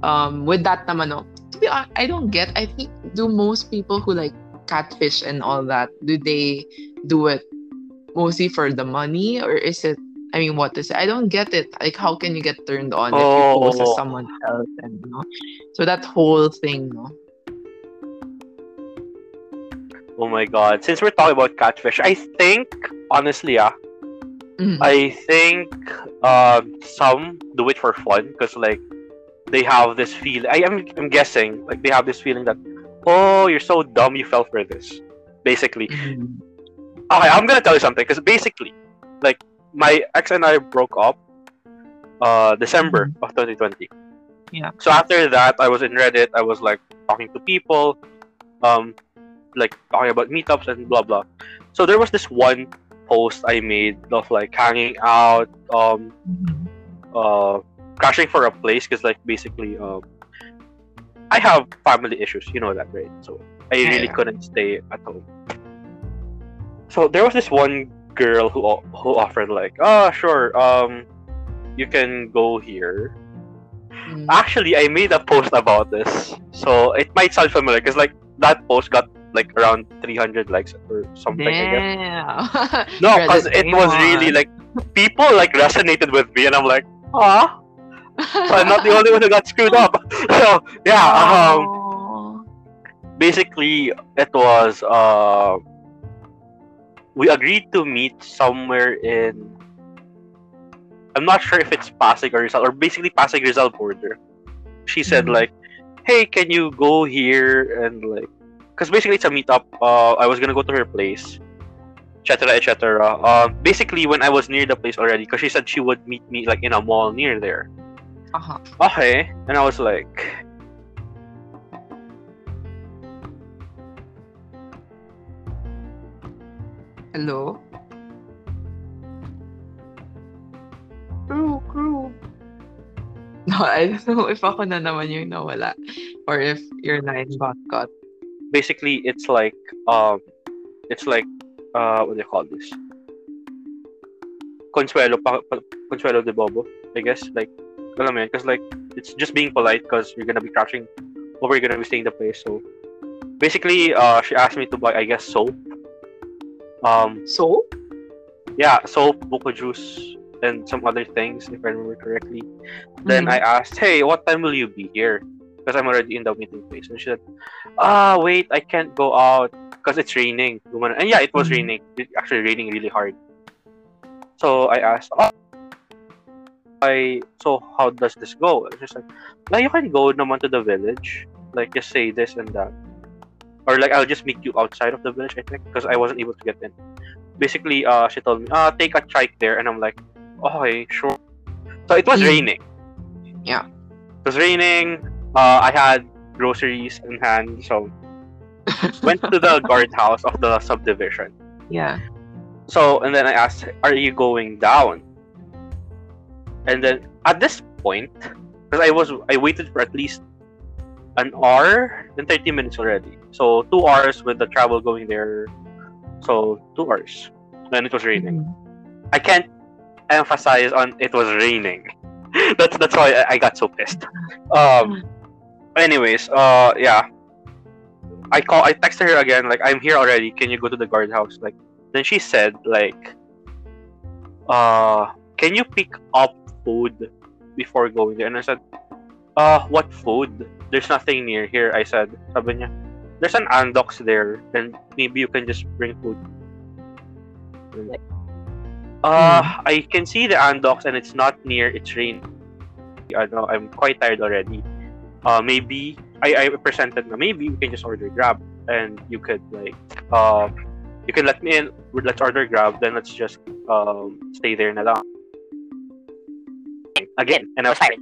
um, with that naman, no, to be honest, I don't get, I think, do most people who like catfish and all that, do they do it mostly for the money or is it I mean what is it? I don't get it. Like how can you get turned on if you post as Oh. someone else and you know? So that whole thing, no? Oh my god. Since we're talking about catfish, I think honestly, ah, Mhm. I think um some do it for fun because like they have this feel. I am I'm guessing like they have this feeling that oh you're so dumb you fell for this. Basically, Mhm. okay, I'm gonna tell you something because basically, like my ex and I broke up uh December of 2020. Yeah. So after that, I was in Reddit. I was like talking to people, um, like talking about meetups and blah blah. So there was this one post I made of like hanging out, um, Mhm. uh, crashing for a place because like basically, um, I have family issues. You know that, right? So I Yeah, really yeah. couldn't stay at home. So there was this one girl who who offered like, oh sure, um, you can go here. Mhm. Actually, I made a post about this, so it might sound familiar because like that post got like around 300 likes or something. Damn. No, because it was really like people like resonated with me, and I'm like, ah, so I'm not the only one who got screwed up. so yeah, um, basically it was uh, we agreed to meet somewhere in. I'm not sure if it's Pasig or Rizal or basically Pasig Rizal border. She said Mhm. like, "Hey, can you go here and like?" Because basically it's a meetup. Uh, I was gonna go to her place, etc., etc. Uh, basically when I was near the place already, because she said she would meet me like in a mall near there. Uh-huh. Okay, and I was like, Hello? Crew, crew. No, I don't know if ako na naman yung nawala or if your line got cut. basically it's like um, it's like uh, what do you call this? Consuelo, pa, pa, Consuelo de Bobo, I guess. Like, alam mo because like it's just being polite because you're gonna be crashing over, you're gonna be staying the place. So basically, uh, she asked me to buy, I guess, soap. Um, So? yeah, soap, buko juice, and some other things, if I remember correctly. Then Mhm. I asked, "Hey, what time will you be here?" Because I'm already in the meeting place. And she said, "Ah, wait, I can't go out because it's raining." And yeah, it was Mhm. raining. It actually raining really hard. So I asked, "Oh, I so how does this go?" And she's like, "Well, you can go naman to the village. Like just say this and that." Or like I'll just meet you outside of the village, I think, because I wasn't able to get in. Basically, uh, she told me, "Ah, take a trike there," and I'm like, "Okay, sure." So it was Mm. raining. Yeah. It was raining. Uh, I had groceries in hand, so went to the guardhouse of the subdivision. Yeah. So and then I asked, "Are you going down?" And then at this point, because I was I waited for at least an hour and thirty minutes already. So two hours with the travel going there. So two hours. And it was raining. Mhm. I can't emphasize on it was raining. that's that's why I, I got so pissed. Um. Anyways, uh, yeah. I call. I texted her again. Like, I'm here already. Can you go to the guardhouse? Like, then she said, like, uh, can you pick up food before going there? And I said, uh, what food? There's nothing near here. I said, sabi niya, there's an Andok's there, and maybe you can just bring food. Uh, I can see the Andok's and it's not near. It's rain. I know. I'm quite tired already. Uh, maybe I, I presented na maybe we can just order Grab and you could like uh, you can let me in. Let's order Grab. Then let's just um stay there na lang. Again, and I was like,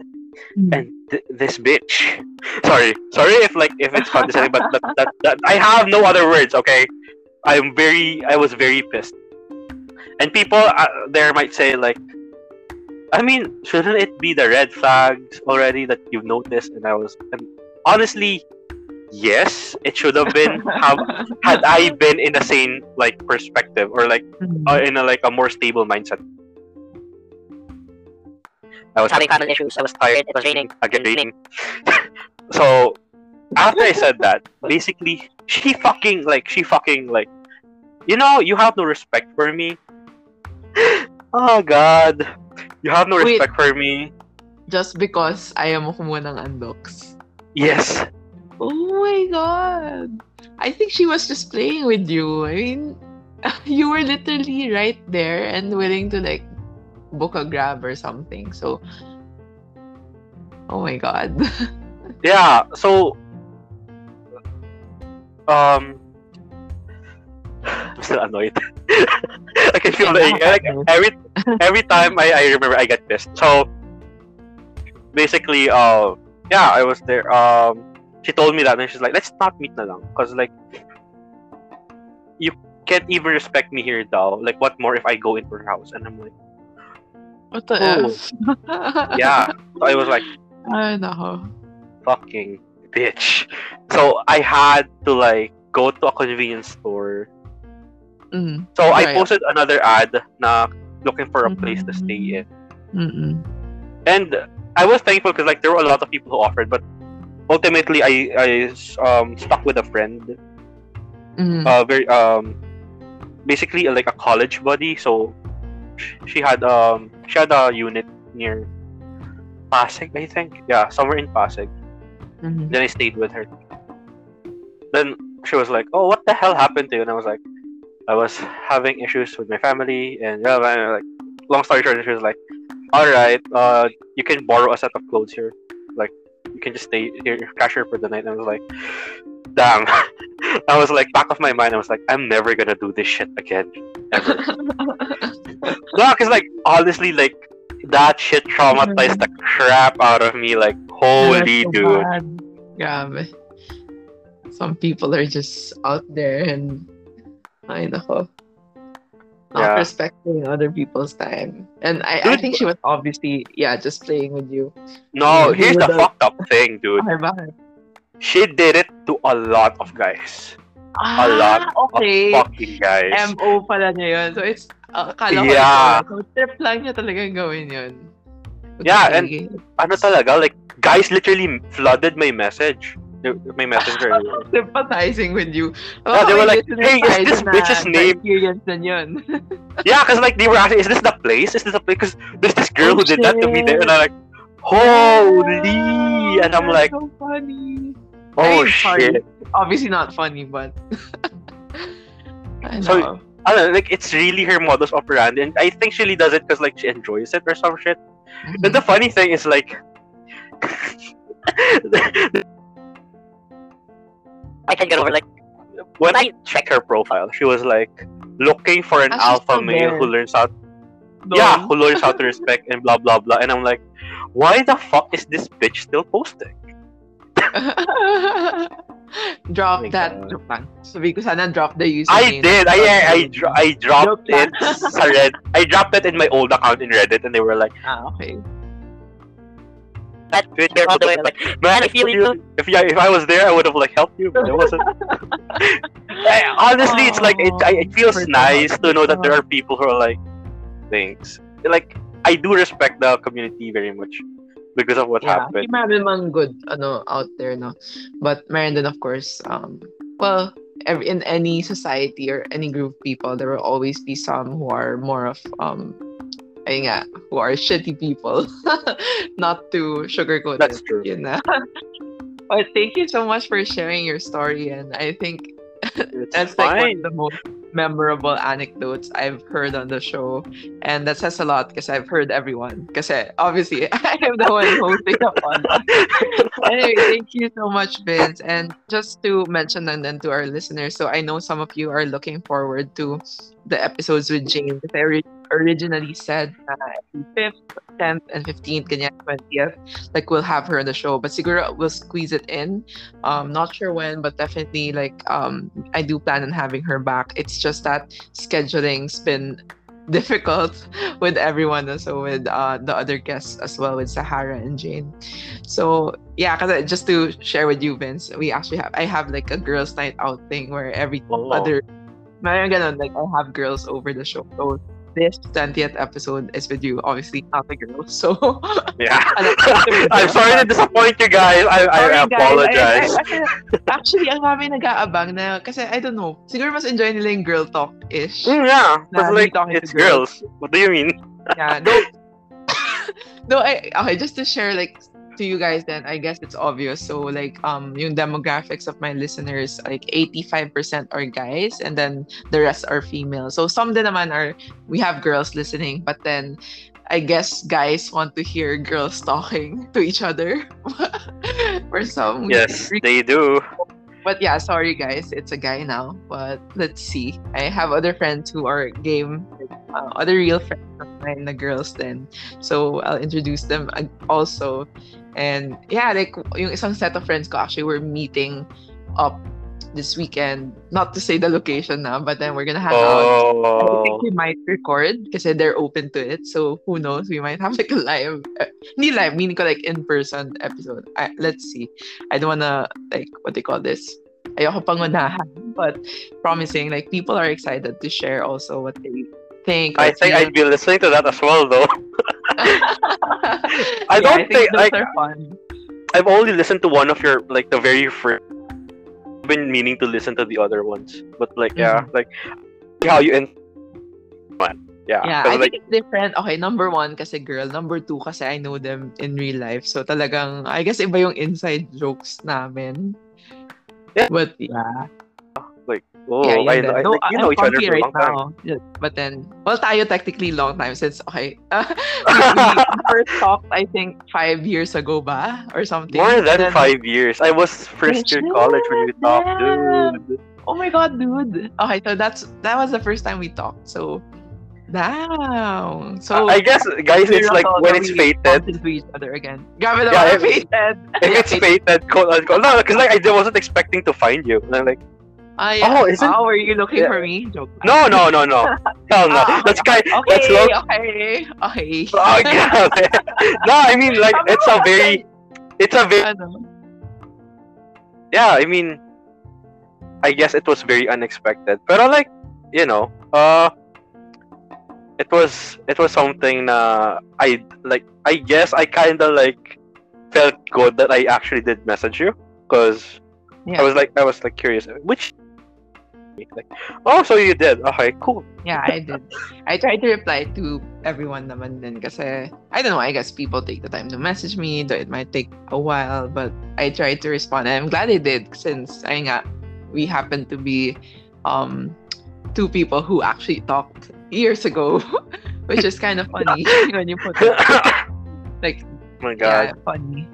and th- this bitch. Sorry, sorry if like if it's condescending, but that, that, that I have no other words. Okay, I'm very I was very pissed. And people uh, there might say like, I mean, shouldn't it be the red flags already that you've noticed? And I was, and honestly, yes, it should have been. Have, had I been in the same like perspective or like Mhm. uh, in a like a more stable mindset. I was having family issues. I was tired. It was raining. again raining. so after I said that, basically she fucking like she fucking like you know you have no respect for me. oh god. You have no Wait. respect for me. Just because ayaw mo kumuha ng Andok's. Yes. Oh my god. I think she was just playing with you. I mean, you were literally right there and willing to like book a grab or something. So, oh my god. Yeah, so um I'm still annoyed. I can feel the like every every time I, I remember I get pissed. So basically, uh, yeah, I was there. Um, she told me that, and she's like, "Let's not meet na lang," because like you can't even respect me here, though. Like, what more if I go into her house? And I'm like, What the Oh. F? yeah. I was like, Ay, nako. fucking bitch. So I had to like go to a convenience store. Mm. So I posted another ad na looking for a place to stay in. Mm-mm. and I was thankful because like there were a lot of people who offered, but ultimately I I um stuck with a friend, Mm. uh very um basically like a college buddy. So she had um she had a unit near Pasig, I think. Yeah, somewhere in Pasig. Mhm. Then I stayed with her. Then she was like, "Oh, what the hell happened to you?" And I was like, "I was having issues with my family." And yeah, man, like, long story short, she was like, "All right, uh, you can borrow a set of clothes here. Like, you can just stay here, cash here for the night." And I was like, "Damn." I was like, back of my mind, I was like, "I'm never gonna do this shit again, ever." no, because like honestly, like that shit traumatized the mm-hmm. crap out of me. Like, holy so dude. bad. Grabe. Some people are just out there and ay nako. Not Yeah. respecting other people's time. And I, I think she was obviously, yeah, just playing with you. No, Yeah, here's the fucked up thing, dude. She did it to a lot of guys. Ah, a lot okay. of fucking guys. MO pala niya yun. So it's, uh, akala ko Yeah. ikaw. So trip lang niya talagang gawin yun. Yeah, and- Okay. ano talaga, like, guys literally flooded my message. My messenger. sympathizing with you. Oh, Yeah, they were like, "Hey, is this na bitch's name?" Na-experience na yun. yeah, because like they were asking, is this the place? Is this the place? Because there's this girl Oh, who did that to me there, and I'm like, holy! And I'm like, so funny. Oh Very funny. shit. Obviously not funny, but I know. So, I don't know, like it's really her modus operandi, and I think she really does it because like she enjoys it or some shit. Mm-hmm. And the funny thing is like I can get over like when I check her profile, she was like looking for an alpha male there. who learns how No. yeah, who learns how to respect and blah blah blah. And I'm like, why the fuck is this bitch still posting? drop Oh my that. God. Joke lang. Sabi ko sana drop the username. I did. I I, I, dro- I dropped it sa Red. I dropped it in my old account in Reddit, and they were like, Ah, okay. that you're all the way like "Man, I if you, you. if yeah, if I was there, I would have like helped you, but it wasn't." I- honestly, it's like it, I, it feels nice to know that there are people who are like, thanks. Like I do respect the community very much because of what Yeah, happened. meron mang good ano out there, no. But meron din of course, um, well, every, in any society or any group of people, there will always be some who are more of um, ayun nga, who are shitty people. Not to sugarcoat That's it, true. yun na. But thank you so much for sharing your story, and I think It's that's like one of the most memorable anecdotes I've heard on the show. And that says a lot because I've heard everyone. Because eh, obviously I am the one hosting the podcast. anyway, thank you so much, Vince. And just to mention and then to our listeners, so I know some of you are looking forward to the episodes with Jane. Because I ori- originally said uh, 5th, 10th, and 15th, ganyan, 20th, like we'll have her on the show. But siguro we'll squeeze it in. Um, not sure when, but definitely like um, I do plan on having her back. It's just that scheduling's been difficult with everyone so with uh, the other guests as well with Sahara and Jane. So yeah, cause I, just to share with you, Vince, we actually have I have like a girls' night out thing where every Oh. other Mayroon ganun, like I have girls over the show. So this 20th episode is with you, obviously not the girls. So Yeah. I'm sorry to disappoint you guys. I, I Sorry, guys. apologize. I- I- I- actually, ang dami nag-aabang na, kasi I don't know, siguro mas enjoy nila yung girl talk-ish. Mm, yeah, because like it's girls. What do you mean? Yeah, though, though I, okay, just to share like to you guys then, I guess it's obvious. So like um yung demographics of my listeners, like 85% are guys and then the rest are female. So some din naman are we have girls listening, but then I guess guys want to hear girls talking to each other. For some, Yes, they do. but yeah, sorry guys, it's a guy now. But let's see. I have other friends who are game, uh, other real friends of mine, the girls then. So I'll introduce them also. And yeah, like yung isang set of friends ko actually we're meeting up this weekend. Not to say the location na, but then we're gonna hang out. I Oh, think we might record because they're open to it. So who knows? We might have like a live, uh, hindi live, meaning ko like in person episode. I, let's see. I don't wanna like what they call this. Ayoko pangunahan, but promising like people are excited to share also what they think. I think. I'd be listening to that as well, though. I don't think, those like- are fun. I've only listened to one of your like the very first. I've been meaning to listen to the other ones, but like yeah, like how you in. Yeah, Yeah, I like think it's different. Okay, number one kasi girl. Number two kasi I know them in real life. So talagang, I guess iba yung inside jokes namin. Yeah. But yeah. Oh, yeah, I. I, No, you I'm know each other for a right long time. now. Yeah, But then, well, tayo technically long time since, okay, uh, we, first talked, I think, five years ago ba? Or something. More than then- five years. I was first year college when we talked, dude. Oh my god, dude. Okay, so that's that was the first time we talked. So, damn. So, I guess, guys, it's like when it's fated. into each other again. Grabe Yeah, if- fated. If it's fated, quote unquote. No, because like I wasn't expecting to find you. And I'm like, Ah, yeah. Oh, isn't- Oh, were you looking Yeah. for me? Joke. no, no, no, no. Hell no. Ah, That's kind. Okay, That's low. okay, okay. Oh, yeah. no, I mean like it's a very, it's a very. Yeah, I mean, I guess it was very unexpected. But like, you know, uh, it was it was something na I like. I guess I kind of like felt good that I actually did message you because Yeah. I was like I was like curious which. Like, oh, so you did? Okay, cool. Yeah, I did. I tried to reply to everyone naman din kasi I don't know, I guess people take the time to message me, though it might take a while, but I tried to respond. And I'm glad I did since ay nga, we happened to be um two people who actually talked years ago, which is kind of funny when you put it like my god. yeah, funny.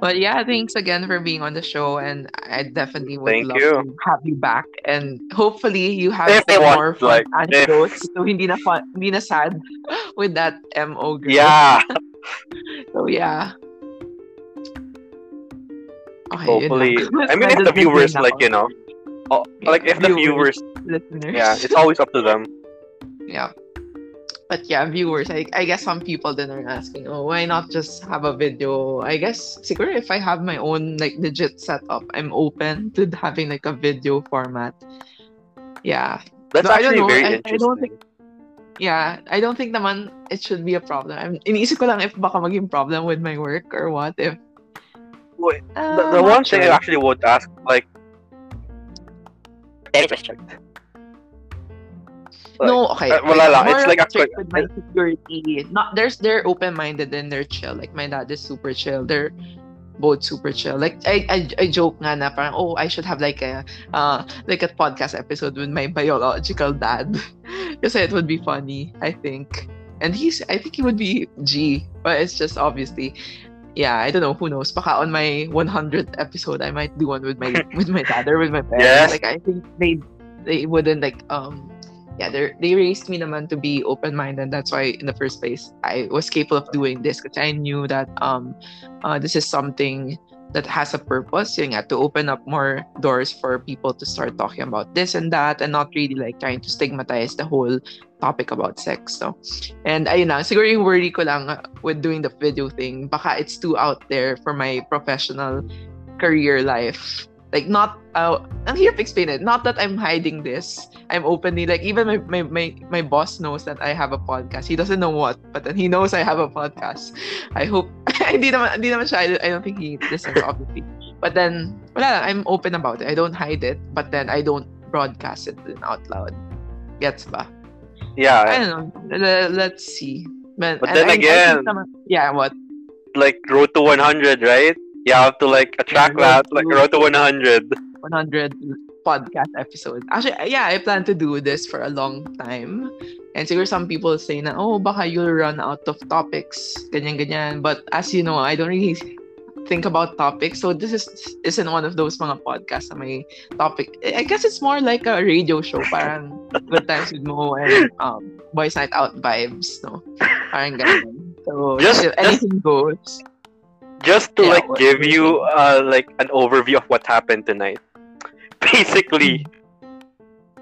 But yeah, thanks again for being on the show, and I definitely would Thank love you. to have you back. And hopefully, you have If want, more fun like, anecdotes, so hindi na fun, hindi na sad with that mo girl. Yeah. So yeah. Okay, Hopefully. I mean, if the viewers like you know, oh, like if the viewers, listeners. yeah, it's always up to them. Yeah. But yeah, viewers, I, I guess some people then are asking, oh, why not just have a video? I guess, siguro if I have my own like legit setup, I'm open to having like a video format. Yeah. That's No, I don't actually know. very I- I interesting. don't think- Yeah, I don't think naman it should be a problem. I'm, iniisip ko lang if baka maging problem with my work or what if... Wait, Uh, the, the not one thing I sure. actually would ask, like, Very question. No, okay. uh, wala lang. It's like a strict quick- with my security. Not there's they're open minded and they're chill. Like my dad is super chill. They're both super chill. Like I I, I joke nga na parang oh I should have like a uh like a podcast episode with my biological dad. Because it would be funny, I think. And he's I think he would be G, but it's just obviously yeah, I don't know, who knows. Baka on my 100th episode I might do one with my with my dad or with my parents. Yes. Like I think they they wouldn't like um yeah, they raised me naman to be open minded. That's why in the first place I was capable of doing this because I knew that um uh, this is something that has a purpose yun nga, to open up more doors for people to start talking about this and that and not really like trying to stigmatize the whole topic about sex no and ayun lang siguro yung worry ko lang uh, with doing the video thing baka it's too out there for my professional career life like not uh, I'm here to explain it. Not that I'm hiding this. I'm openly like even my, my my my boss knows that I have a podcast. He doesn't know what but then he knows I have a podcast. I hope hindi naman hindi naman siya I don't think he listens obviously. But then wala lang, I'm open about it. I don't hide it but then I don't broadcast it out loud. Gets ba? Yeah. I don't know. Le- let's see. But, But then I- I again- naman- yeah what? like road to 100, right? You have to like attract that, like road to 100. 100 podcast episodes. Actually, yeah, I plan to do this for a long time. And siguro some people say na, oh, baka you'll run out of topics, ganyan, ganyan. But as you know, I don't really think about topics. So this is isn't one of those mga podcasts na may topic. I guess it's more like a radio show. Parang Good Times with Mo and um, Boys Night Out vibes, no? Parang ganyan. So, Just- if anything goes. Just to Yeah, like give you uh like an overview of what happened tonight. Basically,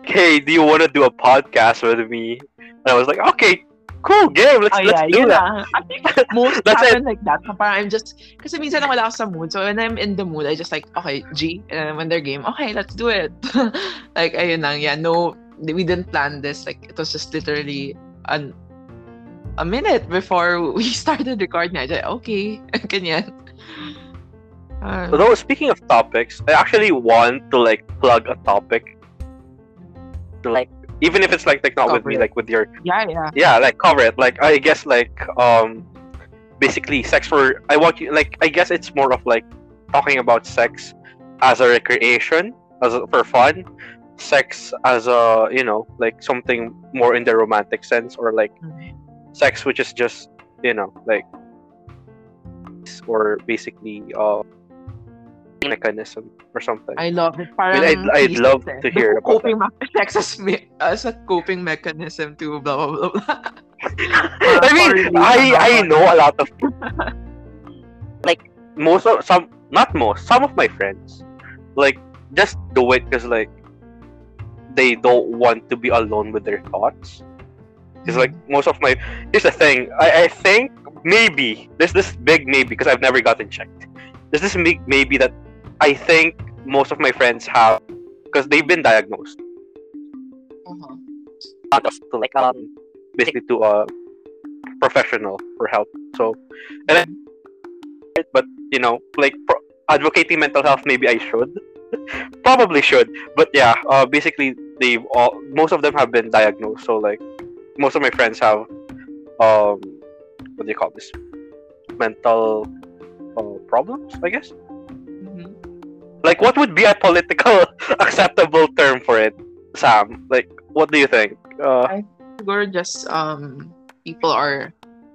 hey, do you want to do a podcast with me? And I was like, okay, cool, game. Let's Oh, let's yeah, do that. I think most That's happen like that. Parang I'm just, kasi minsan wala ako sa mood. So when I'm in the mood, I just like, okay, G. And then when they're game, okay, let's do it. like, ayun lang. Yeah, no, we didn't plan this. Like, it was just literally an, a minute before we started recording. I said, okay, ganyan. Uh, Although speaking of topics, I actually want to like plug a topic. To, like even if it's like like not with me, it. like with your yeah, yeah. yeah, like cover it. Like I guess like um basically sex for I want you like I guess it's more of like talking about sex as a recreation, as a, for fun, sex as a you know like something more in the romantic sense, or like Mhm. Sex which is just you know like or basically uh mechanism or something. I love it. I mean, I'd, I'd love eh. to hear about coping sex as, me- as a coping mechanism to blah blah blah. blah. I mean, I I know a lot of Like- most of some not most some of my friends like just do it because like they don't want to be alone with their thoughts. Because like most of my here's the thing I I think maybe there's this big maybe because I've never gotten checked. There's this big maybe that I think most of my friends have because they've been diagnosed Uh-huh. Of to like um basically to a professional for help. So, and I, but you know, like pro- advocating mental health, maybe I should, probably should. But yeah, uh, basically they all most of them have been diagnosed. So like most of my friends have um, what do you call this? Mental uh, problems, I guess. Mhm. Like, what would be a political acceptable term for it, Sam? Like, what do you think? Uh, Siguro just um people are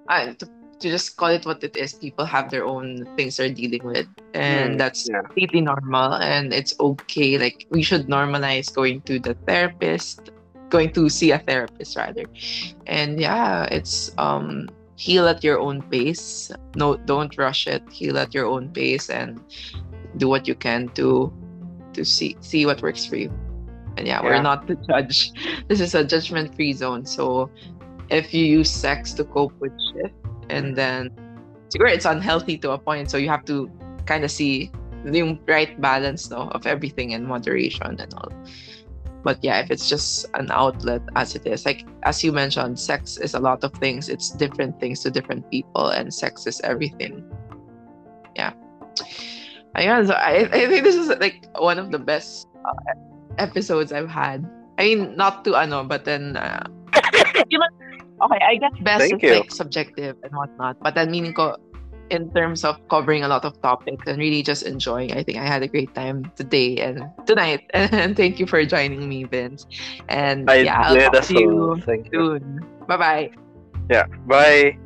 uh, to, to just call it what it is people have their own things they're dealing with and Mm, that's yeah. completely normal and it's okay like we should normalize going to the therapist going to see a therapist rather. And yeah it's um heal at your own pace. No don't rush it. Heal at your own pace and do what you can to to see see what works for you. And yeah, we're not to judge. This is a judgment free zone. So if you use sex to cope with shit and then siguro it's unhealthy to a point so you have to kind of see the right balance no, of everything in moderation and all but yeah if it's just an outlet as it is like as you mentioned sex is a lot of things. It's different things to different people and sex is everything. Yeah. Ayun, so I, I think this is like one of the best uh, episodes I've had. I mean not to ano but then uh, okay I guess best Thank is you. like subjective and whatnot. But then meaning ko in terms of covering a lot of topics and really just enjoying. I think I had a great time today and tonight. And thank you for joining me, Vince. And I yeah, I'll talk to you. You. soon. Bye bye. Yeah. Bye.